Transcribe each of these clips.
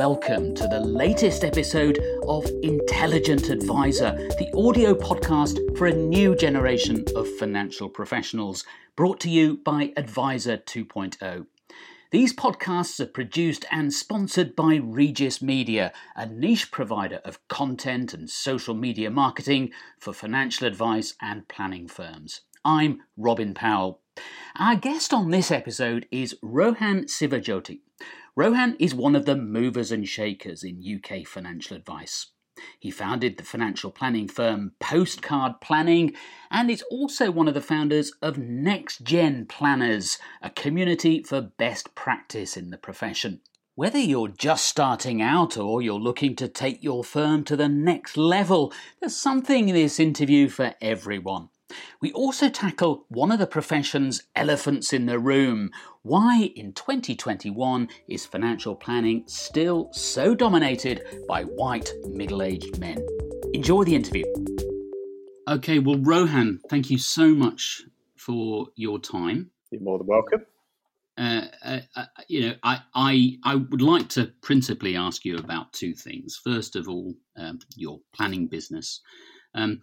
welcome to the latest episode of Intelligent Advisor, the audio podcast for a new generation of financial professionals, brought to you by Advisor 2.0. These podcasts are produced and sponsored by Regis Media, a niche provider of content and social media marketing for financial advice and planning firms. I'm Robin Powell. Our guest on this episode is Rohan Sivajothi. Rohan is one of the movers and shakers in UK financial advice. He founded the financial planning firm Postcard Planning and is also one of the founders of Next Gen Planners, a community for best practice in the profession. Whether you're just starting out or you're looking to take your firm to the next level, there's something in this interview for everyone. We also tackle one of the profession's elephants in the room. Why in 2021 is financial planning still so dominated by white middle aged men? Enjoy the interview. Okay, well, Rohan, thank you so much for your time. You're more than welcome. Uh, uh, uh, you know, I, I I would like to principally ask you about two things. First of all, um, your planning business. Um,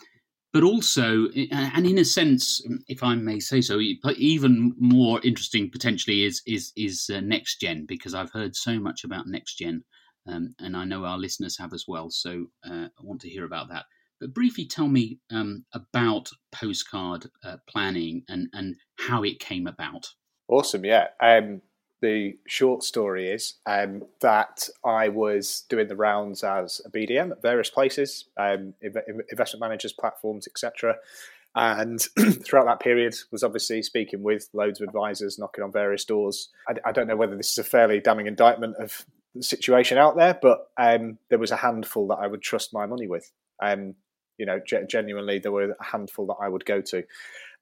but also, and in a sense, if I may say so, even more interesting potentially is is is uh, next gen because I've heard so much about next gen, um, and I know our listeners have as well. So uh, I want to hear about that. But briefly, tell me um, about postcard uh, planning and and how it came about. Awesome, yeah. Um, the short story is um, that I was doing the rounds as a BDM at various places, um, investment managers, platforms, etc. And throughout that period, was obviously speaking with loads of advisors, knocking on various doors. I, I don't know whether this is a fairly damning indictment of the situation out there, but um, there was a handful that I would trust my money with. Um, you know, genuinely, there were a handful that I would go to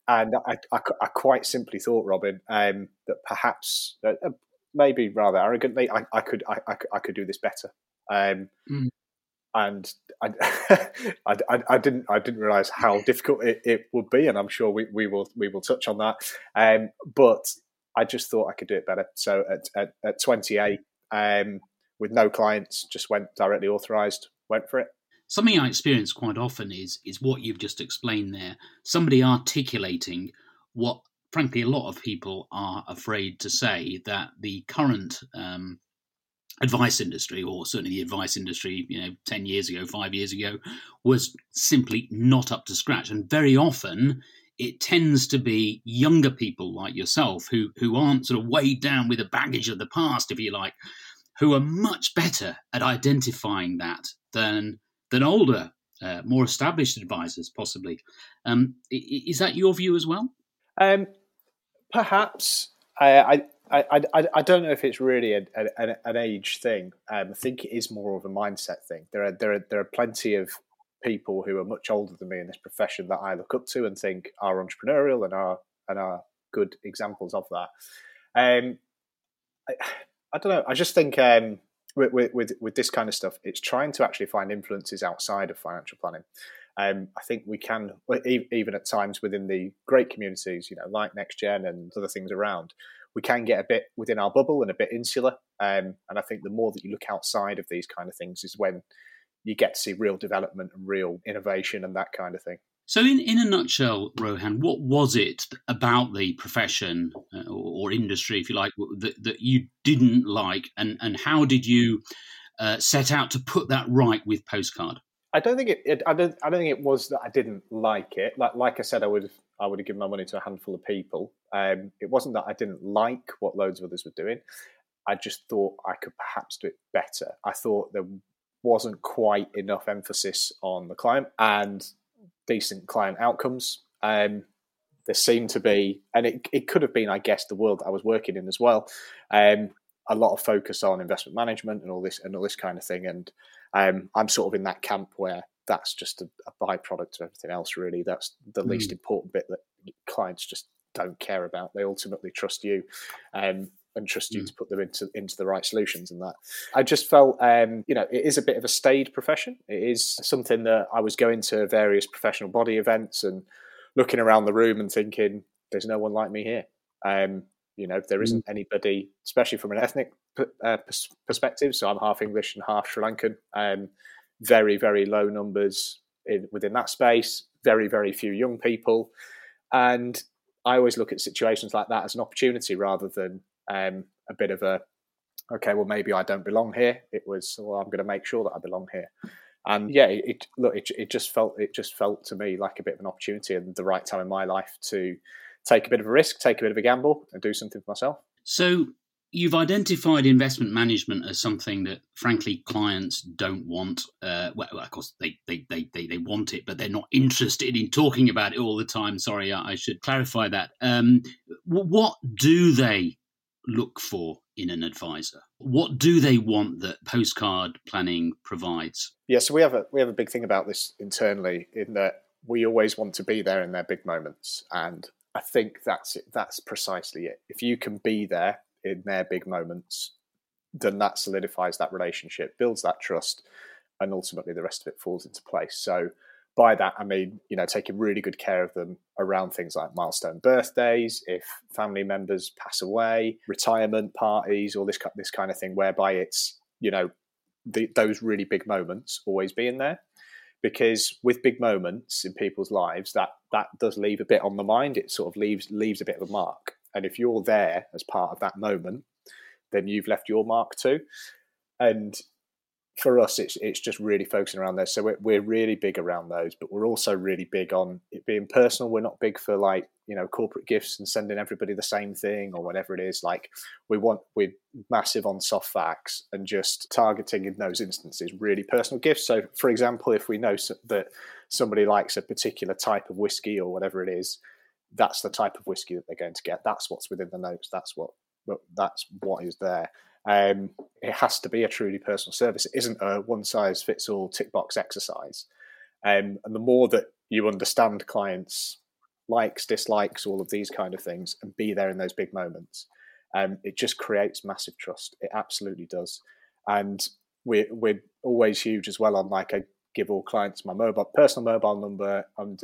and I, I, I, quite simply thought, Robin, um, that perhaps, uh, uh maybe rather arrogantly, I, I could I, I, could do this better. Um, mm. And I, I, I, didn't I didn't realize how difficult it, it, would be, and I'm sure we, we will we will touch on that. Um, but I just thought I could do it better. So at at, at 28, um, with no clients, just went directly authorized, went for it. Something I experience quite often is is what you've just explained there. Somebody articulating what, frankly, a lot of people are afraid to say that the current um, advice industry, or certainly the advice industry, you know, ten years ago, five years ago, was simply not up to scratch, and very often it tends to be younger people like yourself who who aren't sort of weighed down with the baggage of the past, if you like, who are much better at identifying that than than older, uh, more established advisors, possibly. Um, is that your view as well? Um, perhaps. I, I, I, I don't know if it's really a, a, an age thing. Um, I think it is more of a mindset thing. There are there are there are plenty of people who are much older than me in this profession that I look up to and think are entrepreneurial and are and are good examples of that. Um, I, I don't know. I just think um, with, with, with this kind of stuff, it's trying to actually find influences outside of financial planning. Um, I think we can, even at times within the great communities, you know, like NextGen and other things around, we can get a bit within our bubble and a bit insular. Um, and I think the more that you look outside of these kind of things is when you get to see real development and real innovation and that kind of thing. So, in, in a nutshell, Rohan, what was it about the profession uh, or, or, industry, if you like, that, that you didn't like, and, and how did you uh, set out to put that right with Postcard? I don't think it, it, I don't. I don't think it was that I didn't like it. Like, like I said, I would. I would have given my money to a handful of people. Um, it wasn't that I didn't like what loads of others were doing. I just thought I could perhaps do it better. I thought there wasn't quite enough emphasis on the client, and decent client outcomes. Um, there seemed to be, and it, it could have been, I guess, the world I was working in as well. Um, a lot of focus on investment management and all this and all this kind of thing. And um, I'm sort of in that camp where that's just a, a byproduct of everything else. Really, that's the mm. least important bit that clients just don't care about. They ultimately trust you. Um, and trust you mm. to put them into into the right solutions and that. I just felt, um, you know, it is a bit of a staid profession. It is something that I was going to various professional body events and looking around the room and thinking, "There's no one like me here." Um, You know, there isn't mm. anybody, especially from an ethnic uh, perspective. So I'm half English and half Sri Lankan. Um, very, very low numbers in, within that space. Very, very few young people, and I always look at situations like that as an opportunity rather than um, a bit of a okay, well maybe I don't belong here. It was well, I'm going to make sure that I belong here. And yeah, it, it look it, it just felt it just felt to me like a bit of an opportunity and the right time in my life to take a bit of a risk, take a bit of a gamble, and do something for myself. So you've identified investment management as something that, frankly, clients don't want. Uh, well, of course, they, they, they, they, they want it, but they're not interested in talking about it all the time. Sorry, I should clarify that. Um, what do they look for in an advisor? What do they want that postcard planning provides? Yeah, so we have a we have a big thing about this internally in that we always want to be there in their big moments, and I think that's it. That's precisely it. If you can be there in their big moments, then that solidifies that relationship, builds that trust, and ultimately the rest of it falls into place. So by that I mean, you know, taking really good care of them around things like milestone birthdays, if family members pass away, retirement parties, all this this kind of thing, whereby it's you know the, those really big moments always being there. Because with big moments in people's lives that that does leave a bit on the mind. It sort of leaves leaves a bit of a mark. And if you're there as part of that moment then you've left your mark too. And for us it's it's just really focusing around those. So we're, we're really big around those but we're also really big on it being personal. We're not big for like you know corporate gifts and sending everybody the same thing or whatever it is. Like we want we're massive on soft facts and just targeting in those instances really personal gifts. So for example if we know that somebody likes a particular type of whiskey or whatever it is that's the type of whiskey that they're going to get. That's what's within the notes. That's what that's what is there um, it has to be a truly personal service it isn't a one size fits all tick box exercise um, and the more that you understand clients likes, dislikes, all of these kind of things, and be there in those big moments. Um, it just creates massive trust. It absolutely does. And we're we're always huge as well on like I give all clients my mobile personal mobile number and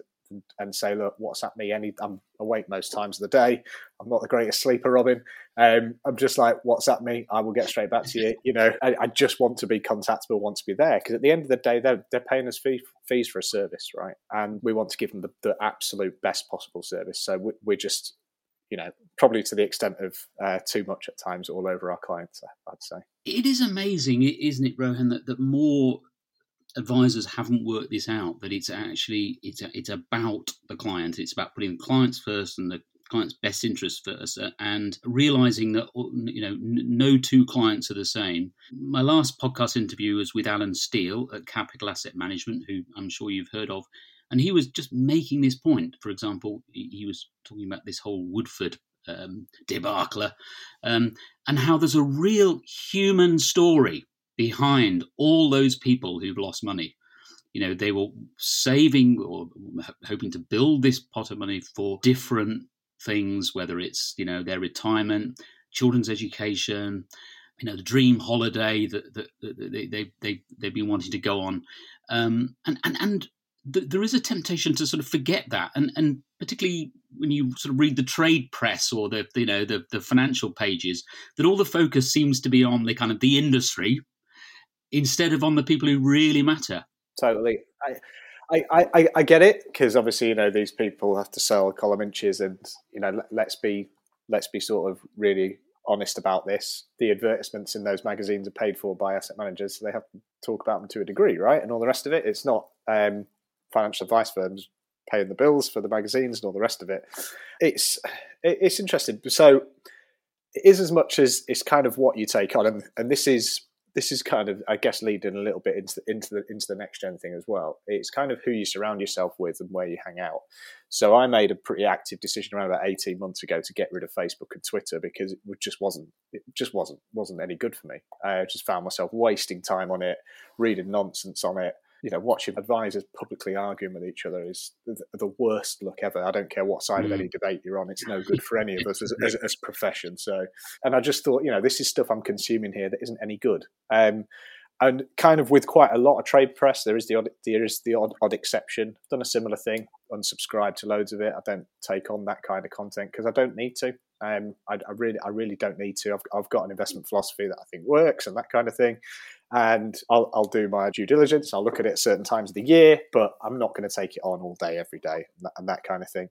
and say, look, WhatsApp me any. I'm awake most times of the day. I'm not the greatest sleeper, Robin. Um, I'm just like, WhatsApp me. I will get straight back to you. You know, I, I just want to be contactable, want to be there because at the end of the day, they're they're paying us fee, fees for a service, right? And we want to give them the, the absolute best possible service. So we, we're just you know, probably to the extent of uh, too much at times all over our clients, I'd say. It is amazing, isn't it, Rohan, that, that more advisors haven't worked this out that it's actually it's it's about the client. It's about putting the clients first and the client's best interest first uh, and realizing that you know no two clients are the same. My last podcast interview was with Alan Steel at capital asset management who i'm sure you've heard of and he was just making this point. For example he was talking about this whole woodford um, debacle um, and how there's a real human story behind all those people who've lost money. You know, they were saving or hoping to build this pot of money for different things, whether it's, you know, their retirement, children's education, you know, the dream holiday that, that, that they, they, they, they've been wanting to go on. Um, and, and, and th- there is a temptation to sort of forget that. And, and particularly when you sort of read the trade press or the, you know, the, the financial pages, that all the focus seems to be on the kind of the industry instead of on the people who really matter. Totally. I, I, I, I get it because obviously you know these people have to sell column inches and you know let's be let's be sort of really honest about this. The advertisements in those magazines are paid for by asset managers, so they have to talk about them to a degree, right? And all the rest of it. It's not um, financial advice firms paying the bills for the magazines and all the rest of it. It's it's interesting. So it is as much as it's kind of what you take on, and, and this is this is kind of, I guess, leading a little bit into the, into the into the next gen thing as well. It's kind of who you surround yourself with and where you hang out. So I made a pretty active decision around about eighteen months ago to get rid of Facebook and Twitter because it just wasn't it just wasn't wasn't any good for me. I just found myself wasting time on it, reading nonsense on it, you know, watching advisors publicly arguing with each other is the worst look ever. I don't care what side mm. of any debate you're on; it's no good for any of us as, as, as profession. So, and I just thought, you know, this is stuff I'm consuming here that isn't any good. Um, and kind of with quite a lot of trade press, there is the odd, there is the odd, odd exception. I've done a similar thing, unsubscribed to loads of it. I don't take on that kind of content because I don't need to. Um, I, I, really, I really don't need to. I've, I've got an investment philosophy that I think works and that kind of thing. And I'll, I'll do my due diligence. I'll look at it at certain times of the year, but I'm not going to take it on all day, every day, and that, and that kind of thing.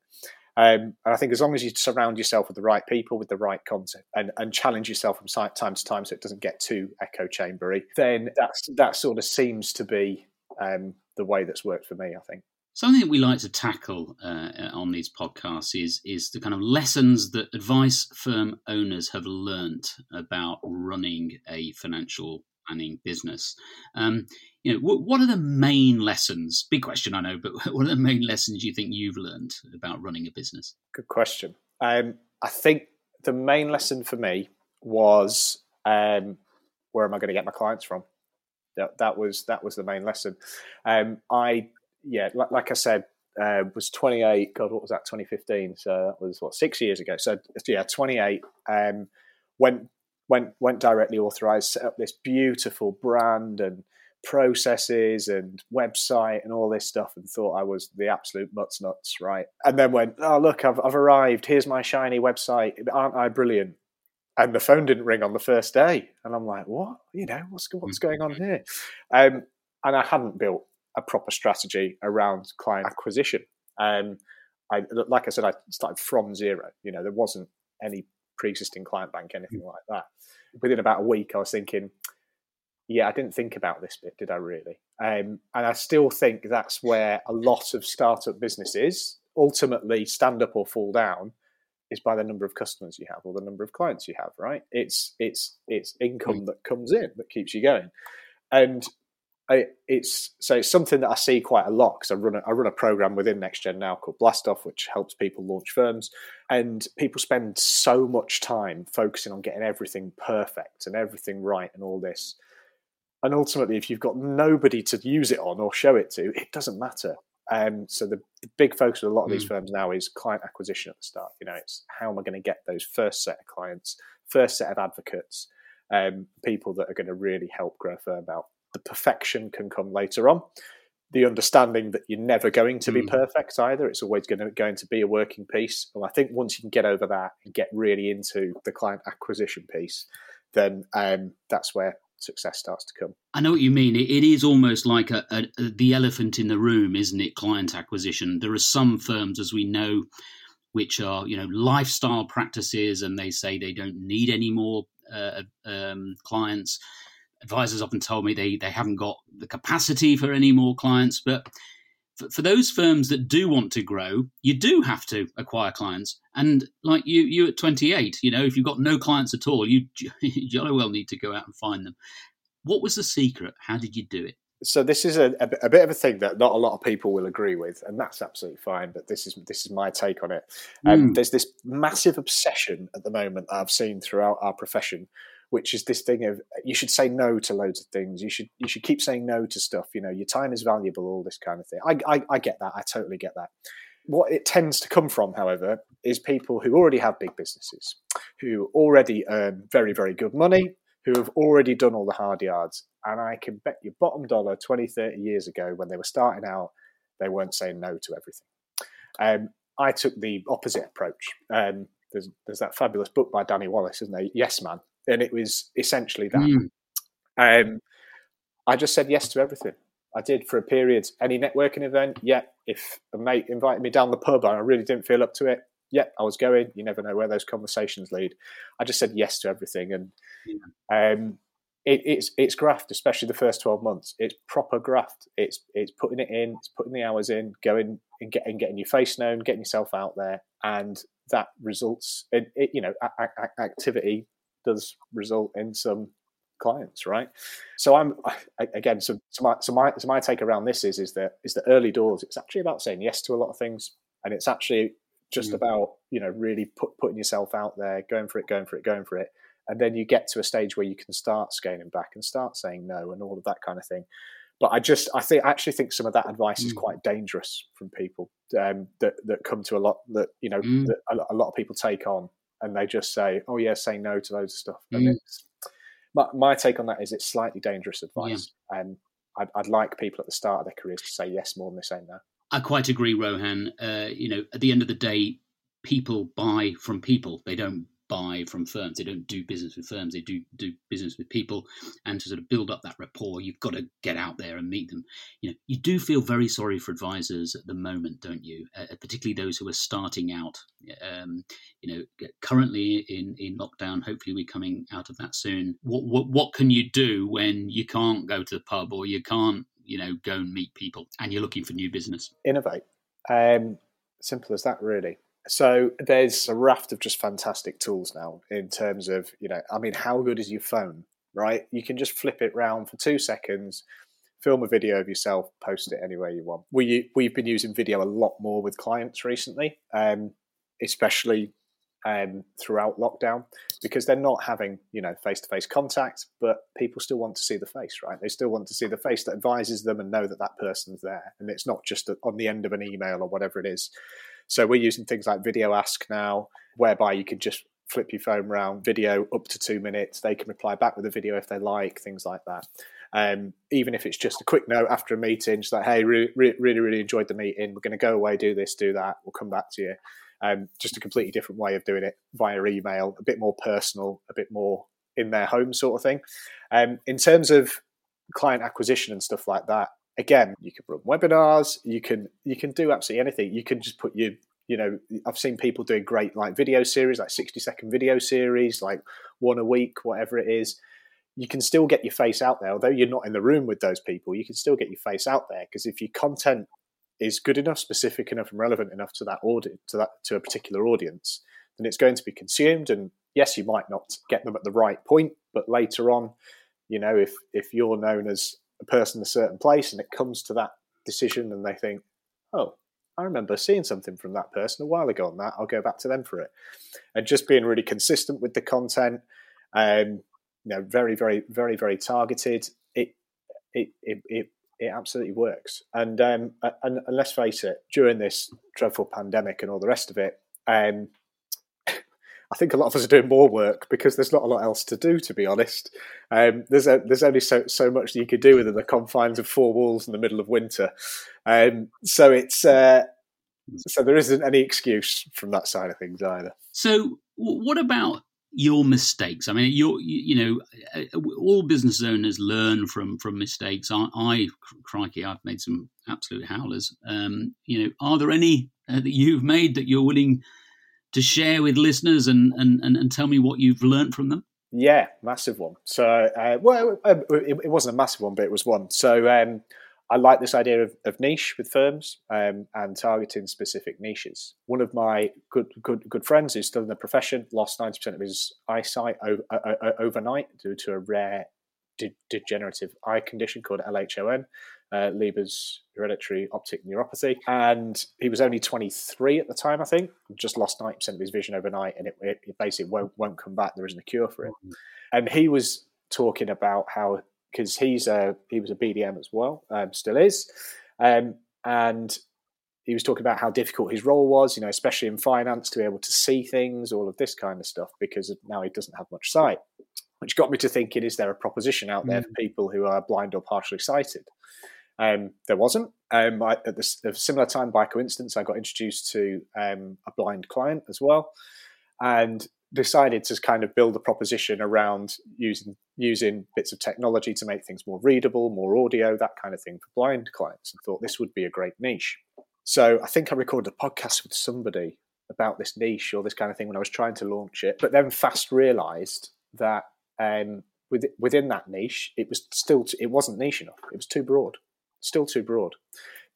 Um, and I think as long as you surround yourself with the right people, with the right content, and, and challenge yourself from time to time so it doesn't get too echo chambery, then that's that sort of seems to be um, the way that's worked for me. I think. Something that we like to tackle uh, on these podcasts is is the kind of lessons that advice firm owners have learnt about running a financial business. Um, you know, what, what are the main lessons? Big question, I know, but what are the main lessons you think you've learned about running a business? Good question. Um, I think the main lesson for me was um, where am I going to get my clients from? That, that was that was the main lesson. Um, I yeah, like, like I said, uh, was 28. God, what was that? 2015. So that was what six years ago. So yeah, 28. Um, went went went directly authorized, set up this beautiful brand and processes and website and all this stuff and thought I was the absolute mutts nuts, right? And then went, oh look, I've I've arrived. Here's my shiny website. Aren't I brilliant? And the phone didn't ring on the first day, and I'm like, what? You know, what's what's going on here? Um, and I hadn't built a proper strategy around client acquisition. Um, I, like I said, I started from zero. You know, there wasn't any pre-existing client bank, anything mm. like that. Within about a week, I was thinking, yeah, I didn't think about this bit, did I really? Um, and I still think that's where a lot of startup businesses ultimately stand up or fall down is by the number of customers you have or the number of clients you have, right? It's it's it's income mm. that comes in that keeps you going, and I, it's so it's something that I see quite a lot because I run a, I run a program within NextGen now called Blastoff, which helps people launch firms, and people spend so much time focusing on getting everything perfect and everything right and all this and ultimately, if you've got nobody to use it on or show it to, it doesn't matter. Um, so the, the, big focus of a lot of these mm. firms now is client acquisition at the start. You know, it's how am I going to get those first set of clients, first set of advocates, um, people that are going to really help grow a firm out. The perfection can come later on. The understanding that you're never going to be mm. perfect either. It's always going to, going to be a working piece. And I think once you can get over that and get really into the client acquisition piece, then um, that's where success starts to come. I know what you mean. it, it is almost like a, a, a, the elephant in the room, isn't it? Client acquisition. There are some firms, as we know, which are you know lifestyle practices, and they say they don't need any more uh, um, clients. Advisors often told me they they haven't got the capacity for any more clients, but for, for those firms that do want to grow, you do have to acquire clients. And like you, you at 28, you know, if you've got no clients at all, you jolly well need to go out and find them. What was the secret? How did you do it? So this is a, a, a, bit of a thing that not a lot of people will agree with, and that's absolutely fine. But this is this is my take on it. Um, mm. There's this massive obsession at the moment that I've seen throughout our profession which is this thing of you should say no to loads of things. You should you should keep saying no to stuff. You know, your time is valuable. All this kind of thing. I I, I get that. I totally get that. What it tends to come from, however, is people who already have big businesses, who already earn very very good money, who have already done all the hard yards. And I can bet you bottom dollar 20, 30 years ago when they were starting out, they weren't saying no to everything. Um, I took the opposite approach. Um, there's, there's that fabulous book by Danny Wallace, isn't there? Yes Man and it was essentially that. Mm. Um, I just said yes to everything. I did for a period. Any networking event, yeah. If a mate invited me down the pub and I really didn't feel up to it, yeah, I was going. You never know where those conversations lead. I just said yes to everything, and yeah. um, it, it's it's graft, especially the first twelve months. It's proper graft. It's it's putting it in, it's putting the hours in, going and getting getting your face known, getting yourself out there, and that results in it, you know a, a, activity does result in some clients, right? So I'm again, so, so my so my so my take around this is is that is that early doors. It's actually about saying yes to a lot of things, and it's actually just mm. about you know really put, putting yourself out there, going for it, going for it, going for it, and then you get to a stage where you can start scaling back and start saying no and all of that kind of thing. But I just I think I actually think some of that advice mm. is quite dangerous from people um, that that come to a lot that you know mm. that a, a lot of people take on and they just say, "Oh yeah, say no to loads of stuff," and mm. it's my, my take on that is it's slightly dangerous advice. Yeah. And I'd, I'd, like people at the start of their careers to say yes more than they say no. I quite agree, Rohan. Uh, you know, at the end of the day, people buy from people. They don't buy from firms. They don't do business with firms. They do do business with people. And to sort of build up that rapport, you've got to get out there and meet them. You know, you do feel very sorry for advisors at the moment, don't you? Uh, particularly those who are starting out. Um, you know, currently in in lockdown. Hopefully, we're coming out of that soon. What what what can you do when you can't go to the pub or you can't you know go and meet people and you're looking for new business? Innovate. Um, simple as that, really. So there's a raft of just fantastic tools now in terms of, you know, I mean, how good is your phone, right? You can just flip it round for two seconds, film a video of yourself, post it anywhere you want. We, we've been using video a lot more with clients recently, um, especially um, throughout lockdown because they're not having you know face to face contact, but people still want to see the face, right? They still want to see the face that advises them and know that that person's there, and it's not just on the end of an email or whatever it is. So we're using things like Video Ask now, whereby you can just flip your phone around, video up to two minutes. They can reply back with a video if they like, things like that. Um, even if it's just a quick note after a meeting, just like, hey, really, really, really enjoyed the meeting. We're going to go away, do this, do that. We'll come back to you. Um, just a completely different way of doing it via email, a bit more personal, a bit more in their home sort of thing. Um, in terms of client acquisition and stuff like that, again, you can run webinars, you can you can do absolutely anything. You can just put your you know, I've seen people doing great like video series, like 60 second video series, like one a week, whatever it is. You can still get your face out there, although you're not in the room with those people. You can still get your face out there because if your content is good enough, specific enough, and relevant enough to that audience, to that to a particular audience, then it's going to be consumed. And yes, you might not get them at the right point, but later on, you know, if if you're known as a person a certain place and it comes to that decision and they think, oh, I remember seeing something from that person a while ago on that, I'll go back to them for it. And just being really consistent with the content, um, you know, very, very, very, very targeted. It, it, it, it, it absolutely works. And, um, and, and let's face it, during this dreadful pandemic and all the rest of it, um, I think a lot of us are doing more work because there's not a lot else to do. To be honest, um, there's a, there's only so so much that you could do within the confines of four walls in the middle of winter. Um, so it's uh, so there isn't any excuse from that side of things either. So what about your mistakes? I mean, you you know, uh, all business owners learn from from mistakes. I, I crikey, I've made some absolute howlers. Um, you know, are there any uh, that you've made that you're willing to share with listeners and, and, and, and tell me what you've learned from them? Yeah, massive one. So, uh, well, it, it, wasn't a massive one, but it was one. So, um, I like this idea of, of niche with firms um, and targeting specific niches. One of my good good good friends who's still in the profession lost ninety percent of his eyesight over, uh, overnight due to a rare de- degenerative eye condition called LHON uh, Leber's hereditary optic neuropathy. And he was only 23 at the time, I think. Just lost 90% of his vision overnight, and it, it, it basically won't, won't come back. There isn't a cure for it. Mm-hmm. And he was talking about how, because he's a, he was a BDM as well, um, still is. Um, and he was talking about how difficult his role was, you know, especially in finance, to be able to see things, all of this kind of stuff, because now he doesn't have much sight. Which got me to thinking: Is there a proposition out there mm. for people who are blind or partially sighted? Um, there wasn't. Um, I, at the, a similar time, by coincidence, I got introduced to um, a blind client as well, and decided to kind of build a proposition around using using bits of technology to make things more readable, more audio, that kind of thing for blind clients, and thought this would be a great niche. So I think I recorded a podcast with somebody about this niche or this kind of thing when I was trying to launch it, but then fast realised that um, within that niche, it was still it wasn't niche enough. It was too broad still too broad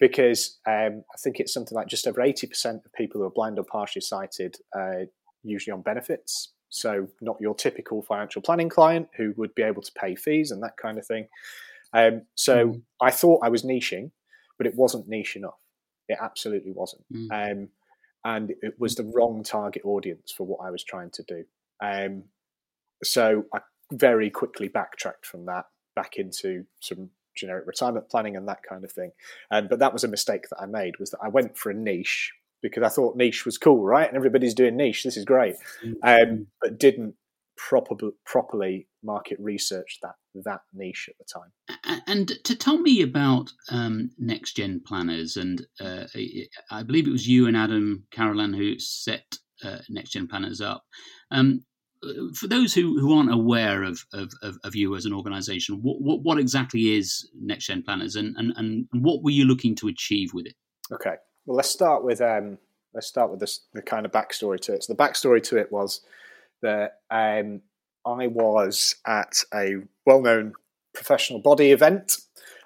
because um, I think it's something like just over 80% of people who are blind or partially sighted uh, usually on benefits. So, not your typical financial planning client who would be able to pay fees and that kind of thing. Um, so, mm. I thought I was niching, but it wasn't niche enough. It absolutely wasn't. Mm. Um, and it was the wrong target audience for what I was trying to do. Um, so, I very quickly backtracked from that back into some generic retirement planning and that kind of thing. Um, but that was a mistake that I made was that I went for a niche because I thought niche was cool, right? And everybody's doing niche. This is great, um, but didn't proper, properly market research that that niche at the time. And to tell me about um, next gen planners, and uh, I believe it was you and Adam Carolan who set uh, next gen planners up. Um, for those who, who aren't aware of, of, of, of you as an organization, what, what, what, exactly is Next Gen Planners and, and, and what were you looking to achieve with it? Okay. Well, let's start with um, let's start with this, the kind of backstory to it. So the backstory to it was that um, I was at a well-known professional body event,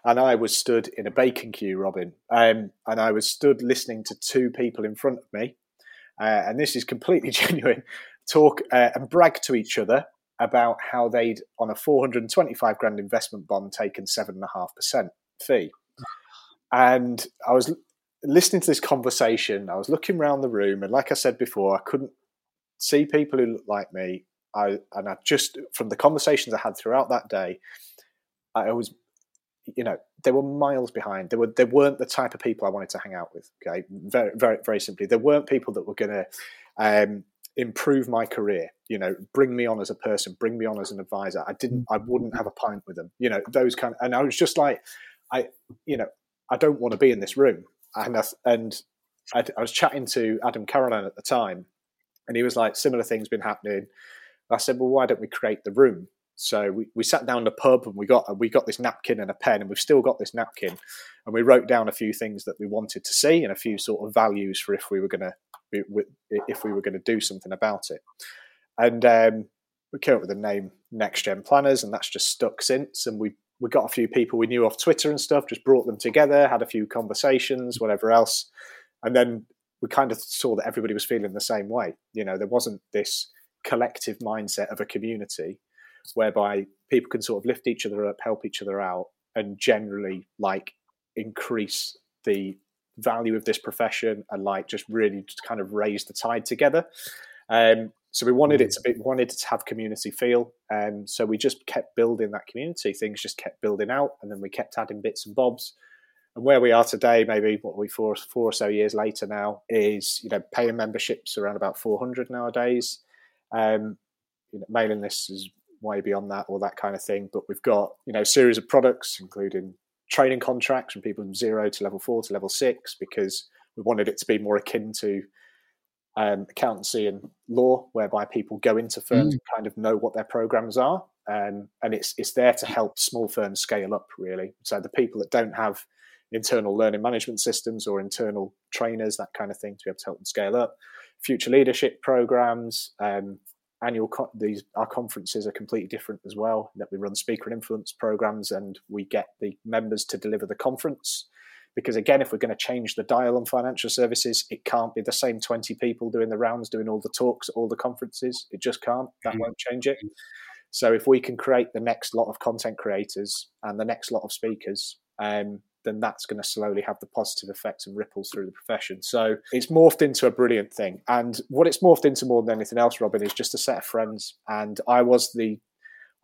and I was stood in a bacon queue, Robin, um, and I was stood listening to two people in front of me, uh, and this is completely genuine talk uh, and brag to each other about how they'd, on a 425 grand investment bond, taken 7.5% fee. And I was listening to this conversation. I was looking around the room, and like I said before, I couldn't see people who looked like me. I, and I just, from the conversations I had throughout that day, I was, you know, they were miles behind. They were, they weren't the type of people I wanted to hang out with. Okay, very, very, very simply, they weren't people that were going to um, improve my career you know bring me on as a person bring me on as an advisor. I didn't i mm-hmm. wouldn't have a pint with them you know those kind of, and i was just like i you know i don't want to be in this room. And I, and I, I was chatting to adam carolan at the time and he was like similar things been happening. I said well why don't we create the room? So we, we sat down in a pub and we got we got this napkin and a pen and we've still got this napkin and we wrote down a few things that we wanted to see and a few sort of values for if we were going to if we were going to do something about it. And um, we came up with the name Next Gen Planners, and that's just stuck since. And we we got a few people we knew off Twitter and stuff, just brought them together, had a few conversations, whatever else, and then we kind of saw that everybody was feeling the same way. You know, there wasn't this collective mindset of a community whereby people can sort of lift each other up, help each other out, and generally like increase the value of this profession and like just really just kind of raise the tide together. Um, so we wanted it mm. to be wanted to have community feel, and um, so we just kept building that community. Things just kept building out, and then we kept adding bits and bobs. And where we are today, maybe what we four four or so years later now, is you know paying memberships around about four hundred nowadays. Um, you know, mailing lists is way beyond that, all that kind of thing. But we've got you know series of products, including training contracts from people from zero to level four to level six because we wanted it to be more akin to um, accountancy and law, whereby people go into firms mm. and kind of know what their programs are, um, and it's it's there to help small firms scale up really. So the people that don't have internal learning management systems or internal trainers, that kind of thing, to be able to help them scale up. Future leadership programs, um, annual co- these our conferences are completely different as well that we run speaker and influence programs and we get the members to deliver the conference. Because again if we're going to change the dial on financial services it can't be the same 20 people doing the rounds doing all the talks at all the conferences. It just can't. That mm-hmm. won't change it. So if we can create the next lot of content creators and the next lot of speakers um, then that's going to slowly have the positive effects and ripples through the profession. So it's morphed into a brilliant thing. And what it's morphed into more than anything else, Robin, is just a set of friends. And I was the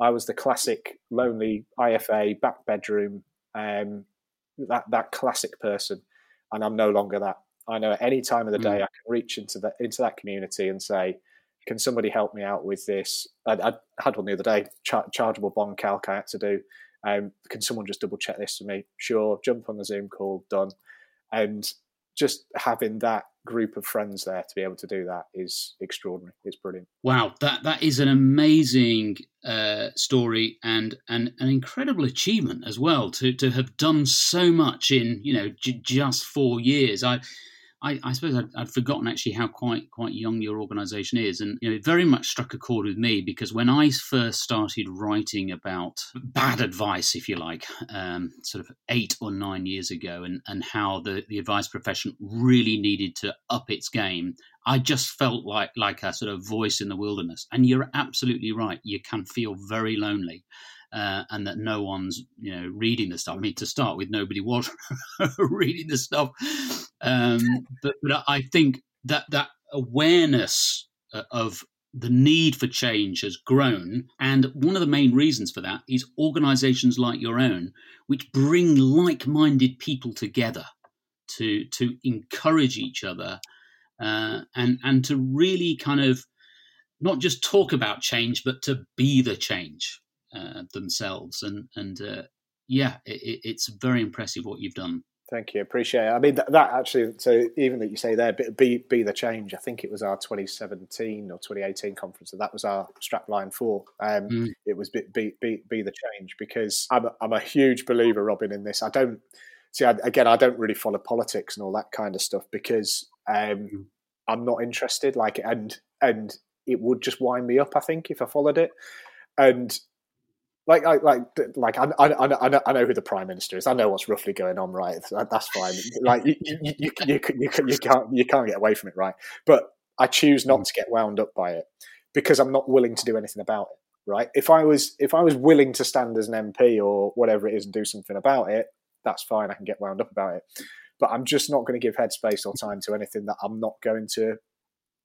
I was the classic lonely IFA back bedroom, um, that that classic person, and I'm no longer that. I know at any time of the day mm. I can reach into that into that community and say, "Can somebody help me out with this?" I, I had one the other day, char- chargeable bond calc I had to do, um, can someone just double check this for me? Sure, jump on the Zoom call, done. And just having that group of friends there to be able to do that is extraordinary. It's brilliant. Wow, that that is an amazing uh, story and, and an incredible achievement as well to to have done so much in you know j- just four years. I I, I suppose I'd, I'd, forgotten actually how quite quite young your organisation is, and you know, it very much struck a chord with me because when I first started writing about bad advice, if you like, um, sort of eight or nine years ago, and and how the the advice profession really needed to up its game, I just felt like like a sort of voice in the wilderness. And you're absolutely right; you can feel very lonely uh, and that no one's you know reading the stuff. I mean, to start with, nobody was reading the stuff, um, but, but I think that that awareness uh, of the need for change has grown. And one of the main reasons for that is organizations like your own, which bring like minded people together to, to encourage each other uh, and, and to really kind of not just talk about change, but to be the change uh, themselves. And and uh, yeah, it, it's very impressive what you've done. Thank you, appreciate it. I mean that, that, actually, so even that you say there, be be the change. I think it was our 2017 or 2018 conference, and that was our strapline for. Um, mm. It was be, be be be the change because I'm a, I'm a huge believer, Robin, in this. I don't see I, again. I don't really follow politics and all that kind of stuff because um, mm. I'm not interested. Like and and it would just wind me up. I think if I followed it, and like, like, like, like I, I, I, know, I know who the prime minister is. I know what's roughly going on, right? That's fine. Like, you, you, you, you, you, you can't, you can't get away from it, right? But I choose not mm. to get wound up by it because I'm not willing to do anything about it, right? If I was, if I was willing to stand as an MP or whatever it is and do something about it, that's fine. I can get wound up about it. But I'm just not going to give headspace or time to anything that I'm not going to,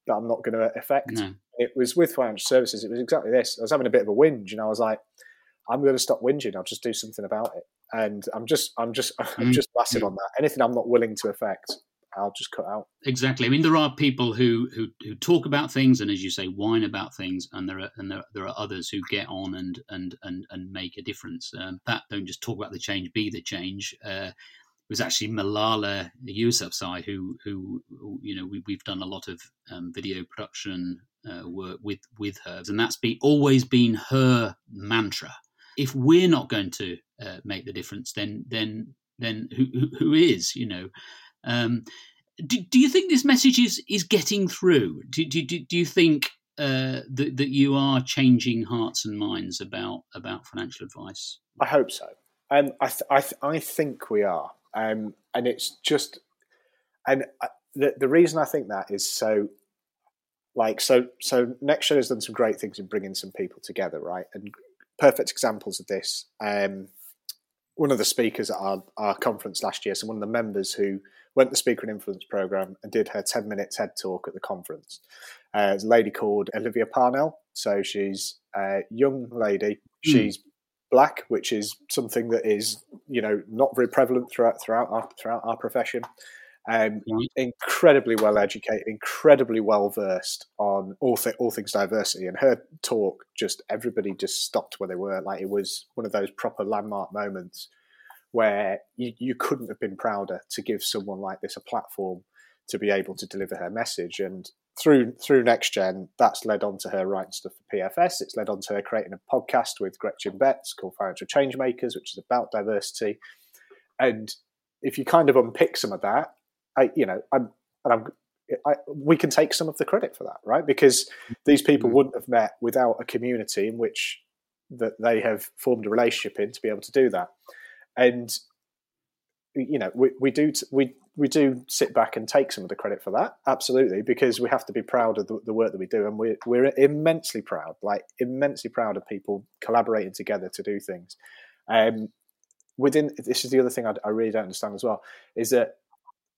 that I'm not going to affect. No. It was with financial services. It was exactly this. I was having a bit of a whinge, and I was like I'm going to stop whinging. I'll just do something about it. And I'm just, I'm just, I'm mm. just massive on that. Anything I'm not willing to affect, I'll just cut out. Exactly. I mean, there are people who who, who talk about things and, as you say, whine about things, and there are and there, there are others who get on and and and and make a difference. Um, that don't just talk about the change, be the change. Uh, it was actually Malala Yousafzai who, who, who you know, we, have done a lot of um, video production uh, work with with her, and that's be always been her mantra if we're not going to uh, make the difference, then then then who who is? You know. Um, do, do you think this message is is getting through? Do do, do you think uh, that that you are changing hearts and minds about about financial advice? I hope so. Um, I th- I, th- I think we are, um, and it's just, and I, uh, the the reason I think that is so, like so so. Nextgen has done some great things in bringing some people together, right? And perfect examples of this. Um, one of the speakers at our, our conference last year, so one of the members who went the Speaker and Influence program and did her 10 minute TED talk at the conference. Uh, a lady called Olivia Parnell. So she's a young lady. Mm. She's black, which is something that is, you know, not very prevalent throughout throughout our throughout our profession. Um, incredibly well educated, incredibly well versed on all, th- all things diversity. And her talk, just everybody just stopped where they were. Like it was one of those proper landmark moments where you, you couldn't have been prouder to give someone like this a platform to be able to deliver her message. And through through Nextgen, that's led on to her writing stuff for PFS. It's led on to her creating a podcast with Gretchen Betts called Financial Changemakers, which is about diversity. And if you kind of unpick some of that, I, you know, I'm, and I'm, I, we can take some of the credit for that, right? Because these people mm-hmm. wouldn't have met without a community in which that they have formed a relationship in to be able to do that. And you know, we, we do we we do sit back and take some of the credit for that, absolutely, because we have to be proud of the, the work that we do, and we're we're immensely proud, like immensely proud of people collaborating together to do things. Um, within this is the other thing I, I really don't understand as well is that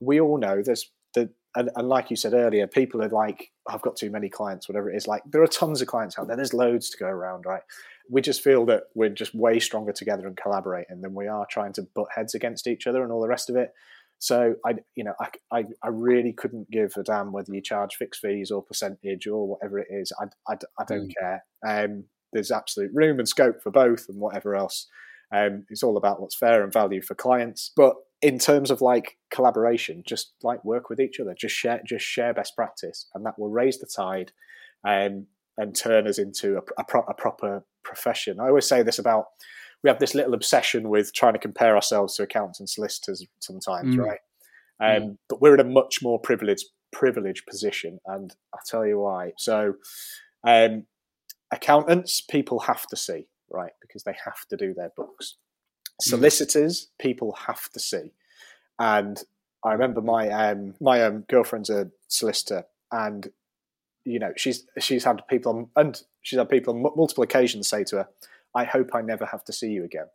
we all know there's the and, and, like you said earlier, people are like, I've got too many clients, whatever it is. Like there are tons of clients out there. There's loads to go around, right? We just feel that we're just way stronger together and collaborating than we are trying to butt heads against each other and all the rest of it. So I, you know, I, I, I really couldn't give a damn whether you charge fixed fees or percentage or whatever it is. I, I, I don't mm. care. Um, there's absolute room and scope for both and whatever else. Um, it's all about what's fair and value for clients. But in terms of like collaboration, just like work with each other, just share, just share best practice, and that will raise the tide, um, and turn us into a, a, pro- a, proper profession. I always say this about we have this little obsession with trying to compare ourselves to accountants and solicitors sometimes, mm. right? Um, mm. But we're in a much more privileged privileged position, and I'll tell you why. So, um, accountants, people have to see, right? Because they have to do their books. Mm. Solicitors, people have to see. And I remember my um, my um, girlfriend's a solicitor, and you know she's she's had people on, and she's had people on multiple occasions say to her, "I hope I never have to see you again."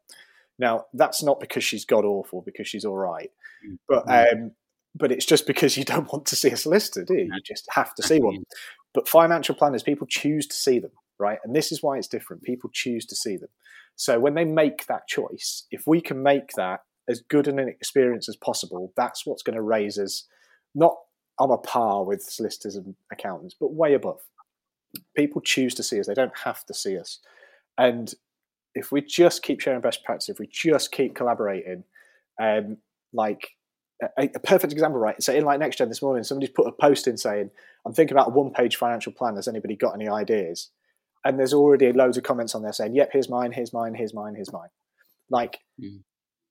Now that's not because she's god awful, because she's all right, mm. but mm. um, but it's just because you don't want to see a solicitor, do you? You just have to see one. But financial planners, people choose to see them, right? And this is why it's different. People choose to see them. So when they make that choice, if we can make that as good an experience as possible, that's what's going to raise us not on a par with solicitors and accountants, but way above. people choose to see us; they don't have to see us. And if we just keep sharing best practice, if we just keep collaborating, um, like a, a, perfect example, right? So in like next gen this morning, somebody's put a post in saying, "I'm thinking about a one-page financial plan. Has anybody got any ideas?" And there's already loads of comments on there saying, "Yep, here's mine, here's mine, here's mine, here's mine." Like mm.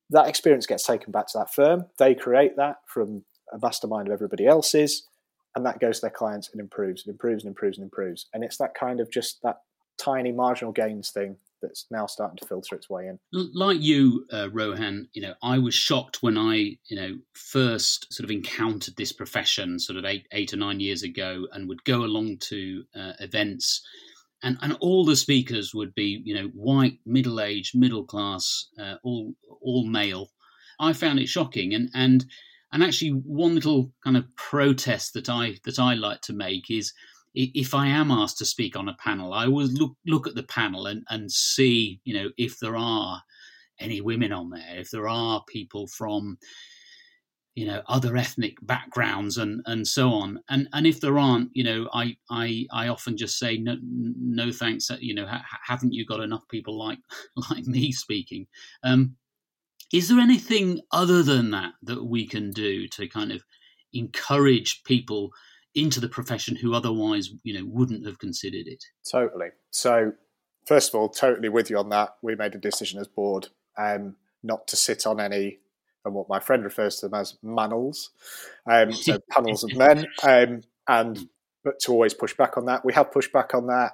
that experience gets taken back to that firm. They create that from a mastermind of everybody else's, and that goes to their clients and improves and improves and improves and improves. And it's that kind of just that tiny marginal gains thing that's now starting to filter its way in. Like you, uh, Rohan, you know, I was shocked when I, you know, first sort of encountered this profession, sort of eight, eight or nine years ago, and would go along to uh, events, and and all the speakers would be, you know, white, middle aged, middle class, uh, all all male. I found it shocking, and and and actually, one little kind of protest that I that I like to make is if I am asked to speak on a panel, I always look look at the panel and, and see, you know, if there are any women on there, if there are people from, you know, other ethnic backgrounds and, and so on. And and if there aren't, you know, I I, I often just say no no thanks. You know, ha- haven't you got enough people like like me speaking? Um, is there anything other than that that we can do to kind of encourage people? into the profession who otherwise, you know, wouldn't have considered it. Totally. So, first of all, totally with you on that. We made a decision as board um, not to sit on any, and what my friend refers to them as manels, um, so panels of men, um, and but to always push back on that. We have pushed back on that.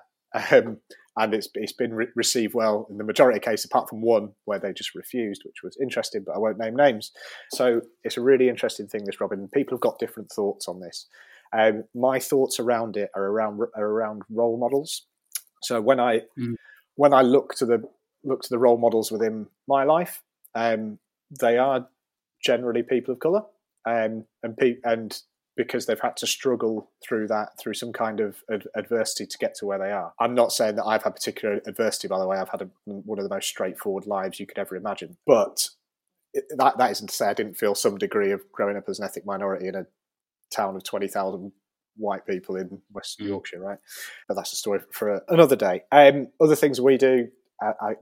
Um, and it's it's been re- received well in the majority of cases, apart from one where they just refused, which was interesting, but I won't name names. So it's a really interesting thing, this Robin. People have got different thoughts on this. Um, my thoughts around it are around are around role models. So when I mm. when I look to the look to the role models within my life, um, they are generally people of color, um, and pe- and because they've had to struggle through that through some kind of ad- adversity to get to where they are. I'm not saying that I've had particular adversity. By the way, I've had a, one of the most straightforward lives you could ever imagine. But it, that that isn't to say I didn't feel some degree of growing up as an ethnic minority in a town of 20,000 white people in Western mm. Yorkshire, right? But that's a story for another day. Um, other things we do I, I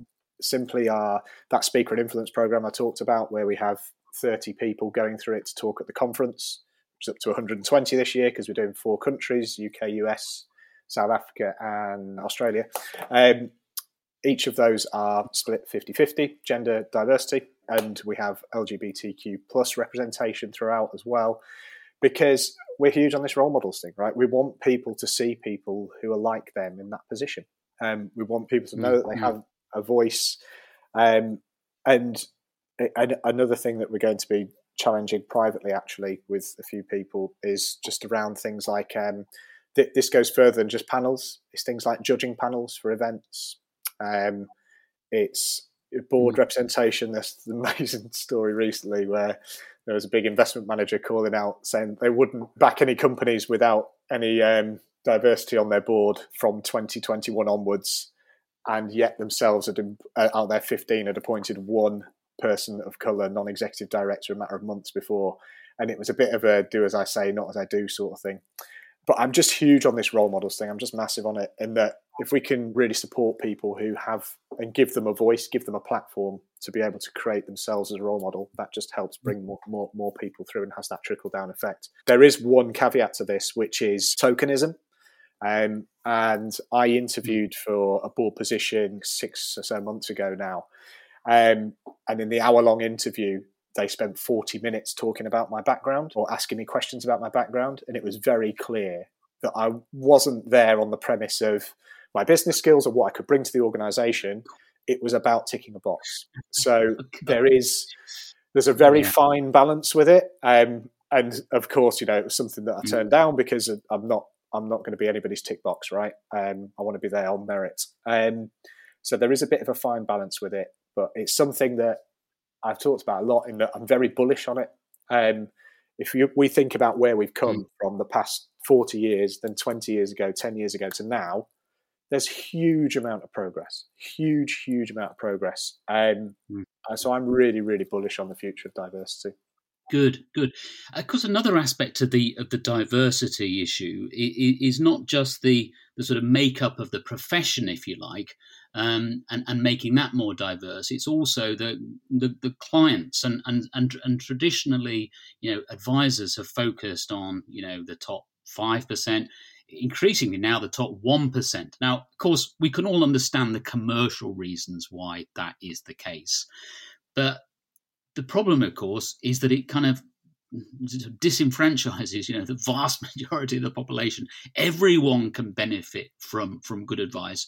simply are that speaker and influence program I talked about, where we have 30 people going through it to talk at the conference, which is up to 120 this year because we're doing four countries UK, US, South Africa, and Australia. Um, each of those are split 50 50 gender diversity, and we have LGBTQ plus representation throughout as well because we're huge on this role models thing, right? We want people to see people who are like them in that position. Um, we want people to know that they mm-hmm. have a voice. Um, and another thing that we're going to be challenging privately, actually, with a few people is just around things like um, th- this goes further than just panels. It's things like judging panels for events. Um, it's board mm. representation. There's an amazing story recently where there was a big investment manager calling out saying they wouldn't back any companies without any um, diversity on their board from 2021 onwards, and yet themselves had uh, out there 15 had appointed one person of color, non-executive director, a matter of months before, and it was a bit of a do as I say, not as I do sort of thing. But I'm just huge on this role models thing. I'm just massive on it, in that if we can really support people who have and give them a voice, give them a platform to be able to create themselves as a role model, that just helps bring more, more, more people through and has that trickle down effect. There is one caveat to this, which is tokenism. Um, and I interviewed for a board position six or so months ago now. Um, and in the hour long interview, they spent 40 minutes talking about my background or asking me questions about my background. And it was very clear that I wasn't there on the premise of, my business skills or what I could bring to the organization. It was about ticking a box. So there is there's a very yeah. fine balance with it. Um, and of course, you know, it was something that I mm. turned down because I'm not I'm not going to be anybody's tick box, right? Um, I want to be there on merit. Um, so there is a bit of a fine balance with it, but it's something that I've talked about a lot. In that I'm very bullish on it. Um, if you, we think about where we've come mm. from the past 40 years, then 20 years ago, 10 years ago to now, there's huge amount of progress, huge, huge amount of progress. Um, mm. So I'm really, really bullish on the future of diversity. Good, good. Of course, another aspect of the of the diversity issue is not just the the sort of makeup of the profession, if you like, um, and and making that more diverse. It's also the the, the clients and, and and and traditionally, you know, advisors have focused on you know the top five percent increasingly now the top 1%. Now, of course, we can all understand the commercial reasons why that is the case. But the problem, of course, is that it kind of disenfranchises you know the vast majority of the population. Everyone can benefit from from good advice.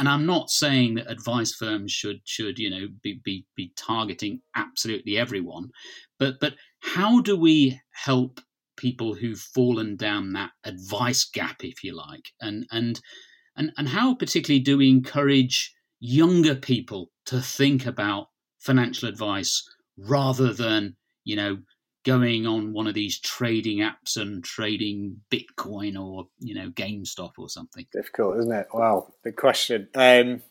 And i'm not saying that advice firms should should you know be be, be targeting absolutely everyone but but how do we help people who've fallen down that advice gap, if you like, and and and and how particularly do we encourage younger people to think about financial advice rather than you know going on one of these trading apps and trading Bitcoin or you know GameStop or something? Difficult, isn't it? Wow, big question. Um,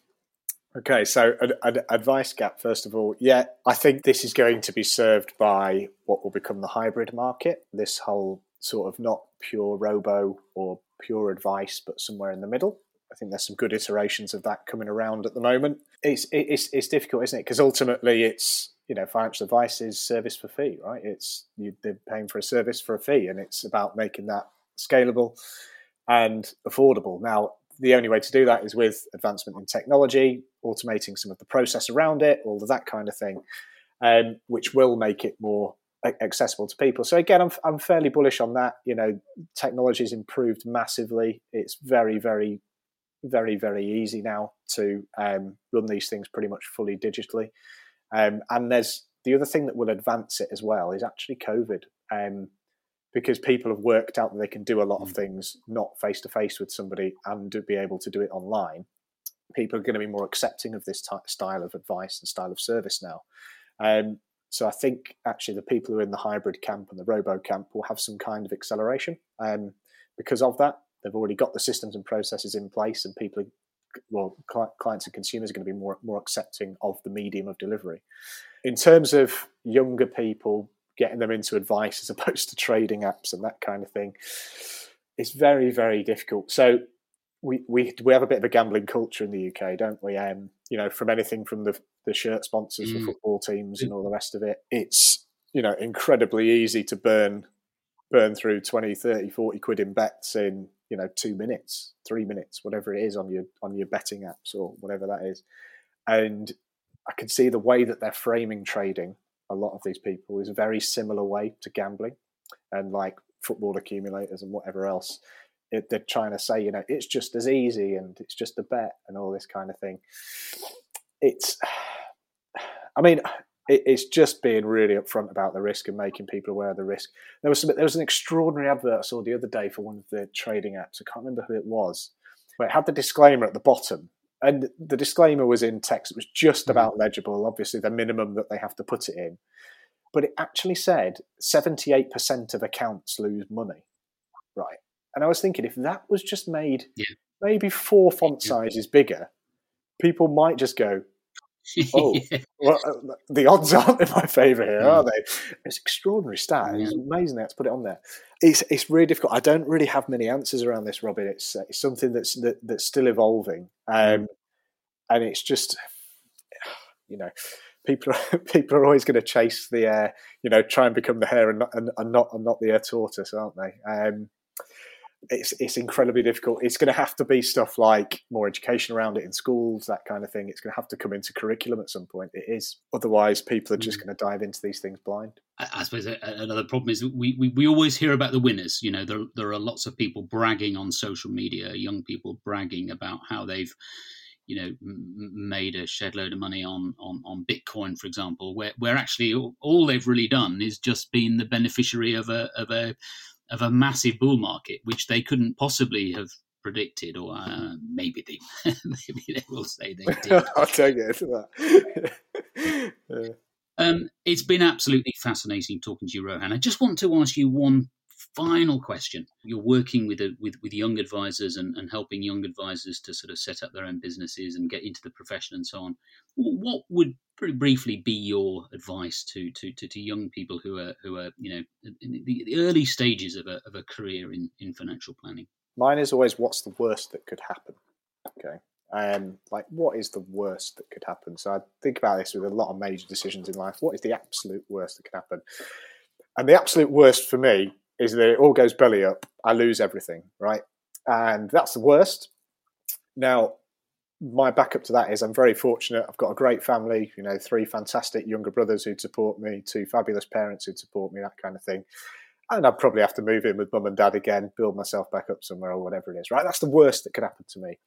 Okay, so an, advice gap, first of all. Yeah, I think this is going to be served by what will become the hybrid market. This whole sort of not pure robo or pure advice, but somewhere in the middle. I think there's some good iterations of that coming around at the moment. It's it's it's difficult, isn't it? Because ultimately, it's you know financial advice is service for fee, right? It's you, they're paying for a service for a fee, and it's about making that scalable and affordable. Now, the only way to do that is with advancement in technology, automating some of the process around it, all of that kind of thing, um, which will make it more accessible to people. So again, I'm, I'm fairly bullish on that. You know, technology has improved massively. It's very, very, very, very easy now to um, run these things pretty much fully digitally. Um, and there's the other thing that will advance it as well is actually COVID. Um, because people have worked out that they can do a lot of mm. things not face to face with somebody and be able to do it online. People are going to be more accepting of this type, style of advice and style of service now. Um, so I think actually the people who are in the hybrid camp and the robo camp will have some kind of acceleration um, because of that. They've already got the systems and processes in place, and people, are, well, clients and consumers are going to be more more accepting of the medium of delivery. In terms of younger people getting them into advice as opposed to trading apps and that kind of thing. It's very, very difficult. So we, we we have a bit of a gambling culture in the UK, don't we? Um, you know, from anything from the the shirt sponsors mm. for football teams and all the rest of it, it's you know incredibly easy to burn burn through 20 30 40 quid in bets in you know two minutes three minutes whatever it is on your on your betting apps or whatever that is and i can see the way that they're framing trading a lot of these people is a very similar way to gambling and like football accumulators and whatever else. It, they're trying to say, you know, it's just as easy and it's just a bet and all this kind of thing. It's, I mean, it, it's just being really upfront about the risk and making people aware of the risk. There was some, there was an extraordinary advert I saw the other day for one of the trading apps. I can't remember who it was, but it had the disclaimer at the bottom and the disclaimer was in text. It was just mm-hmm. about legible. Obviously, the minimum that they have to put it in, but it actually said seventy-eight percent of accounts lose money. Right, and I was thinking if that was just made yeah. maybe four font sizes bigger, people might just go, "Oh, well, uh, the odds aren't in my favour here, mm. are they?" It's extraordinary stat. It's amazing they had to put it on there. It's it's really difficult. I don't really have many answers around this, Robin. It's, uh, it's something that's that, that's still evolving, um, mm. and it's just you know people are, people are always going to chase the uh, you know try and become the hare and not and, and not and not the uh, tortoise, aren't they? Um, it's it's incredibly difficult. It's going to have to be stuff like more education around it in schools, that kind of thing. It's going to have to come into curriculum at some point. It is. Otherwise, people are just mm. going to dive into these things blind. I, I suppose another problem is we, we, we always hear about the winners. You know, there there are lots of people bragging on social media, young people bragging about how they've you know made a shed load of money on, on on bitcoin for example where where actually all they've really done is just been the beneficiary of a of a of a massive bull market, which they couldn't possibly have predicted, or uh, maybe they maybe they will say they did. I'll take it that. yeah. um, it's been absolutely fascinating talking to you, Rohan. I just want to ask you one final question. You're working with a, with, with young advisors and, and helping young advisors to sort of set up their own businesses and get into the profession and so on. What would very briefly be your advice to, to, to, to young people who are who are you know in the, the early stages of a, of a career in, in financial planning? Mine is always what's the worst that could happen. Okay. Um, like what is the worst that could happen? So I think about this with a lot of major decisions in life. What is the absolute worst that could happen? And the absolute worst for me is that it all goes belly up. I lose everything, right? And that's the worst. Now, my backup to that is I'm very fortunate. I've got a great family, you know, three fantastic younger brothers who'd support me, two fabulous parents who'd support me, that kind of thing. And I'd probably have to move in with mum and dad again, build myself back up somewhere or whatever it is, right? That's the worst that could happen to me.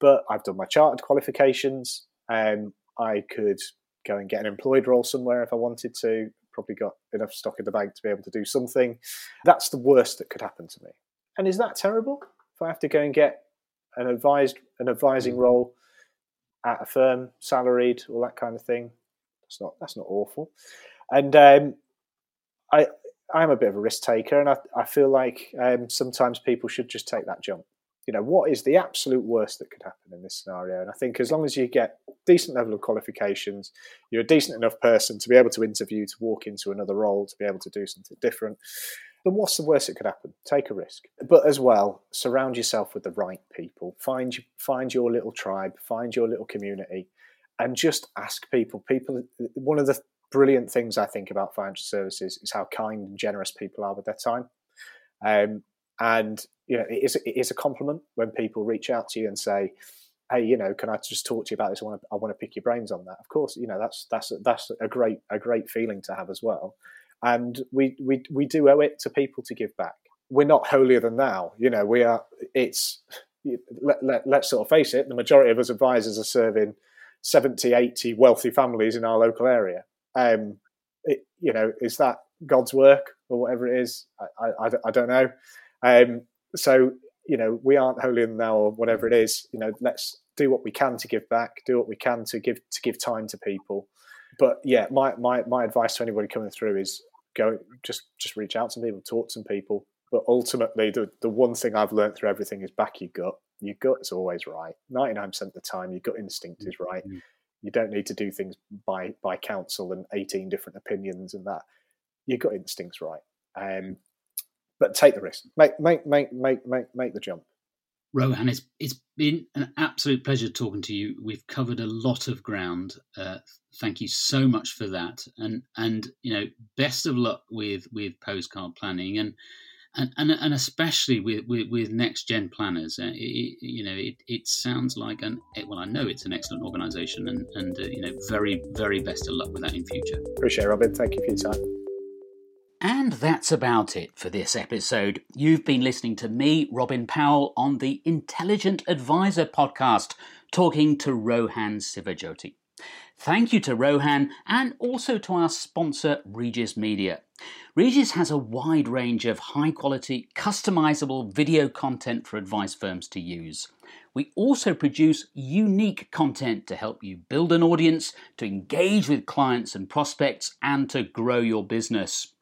But I've done my chartered qualifications. and I could go and get an employed role somewhere if I wanted to. Probably got enough stock in the bank to be able to do something. That's the worst that could happen to me. And is that terrible? If I have to go and get an advised an advising mm. role at a firm, salaried, all that kind of thing, that's not that's not awful. And um, I I'm a bit of a risk taker, and I, I feel like um, sometimes people should just take that jump you know, what is the absolute worst that could happen in this scenario? And I think as long as you get decent level of qualifications, you're a decent enough person to be able to interview, to walk into another role, to be able to do something different, then what's the worst that could happen? Take a risk. But as well, surround yourself with the right people. Find find your little tribe, find your little community, and just ask people. People one of the brilliant things I think about financial services is how kind and generous people are with their time. Um, and you know, it is, it is a compliment when people reach out to you and say, "Hey, you know, can I just talk to you about this? I want to, I want to pick your brains on that." Of course, you know that's that's that's a great a great feeling to have as well. And we we we do owe it to people to give back. We're not holier than thou. You know, we are. It's let, let, let's sort of face it. The majority of us advisors are serving 70, 80 wealthy families in our local area. Um, it, you know, is that God's work or whatever it is? I, I, I don't know. Um, so you know we aren't holier than thou or whatever it is. You know, let's do what we can to give back, do what we can to give to give time to people. But yeah, my my my advice to anybody coming through is go just just reach out to people, talk to some people. But ultimately, the the one thing I've learned through everything is back your gut. Your gut is always right. Ninety nine percent of the time, your gut instinct is right. Mm-hmm. You don't need to do things by by counsel and eighteen different opinions and that. Your gut instinct's right. Um, but take the risk. Make make make make make make the jump. Rohan, it's it's been an absolute pleasure talking to you. We've covered a lot of ground. Uh, thank you so much for that, and and you know, best of luck with with postcard planning and. And, and, and especially with, with, with next gen planners, uh, it, you know, it, it sounds like an well, I know it's an excellent organisation, and and uh, you know, very very best of luck with that in future. Appreciate it, Robin. Thank you for your time. And that's about it for this episode. You've been listening to me, Robin Powell, on the Intelligent Advisor podcast, talking to Rohan Sivajothi. Thank you to Rohan and also to our sponsor, Regis Media. Regis has a wide range of high quality, customizable video content for advice firms to use. We also produce unique content to help you build an audience, to engage with clients and prospects, and to grow your business.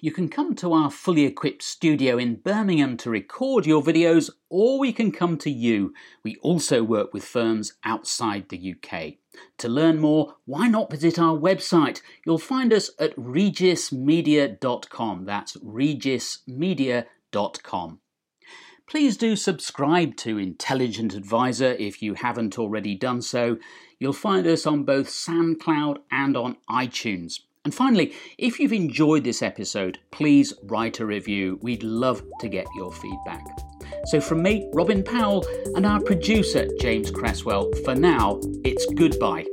You can come to our fully equipped studio in Birmingham to record your videos, or we can come to you. We also work with firms outside the UK. To learn more, why not visit our website? You'll find us at regismedia.com. That's regismedia.com. Please do subscribe to Intelligent Advisor if you haven't already done so. You'll find us on both SoundCloud and on iTunes. And finally, if you've enjoyed this episode, please write a review. We'd love to get your feedback. So, from me, Robin Powell, and our producer, James Cresswell, for now, it's goodbye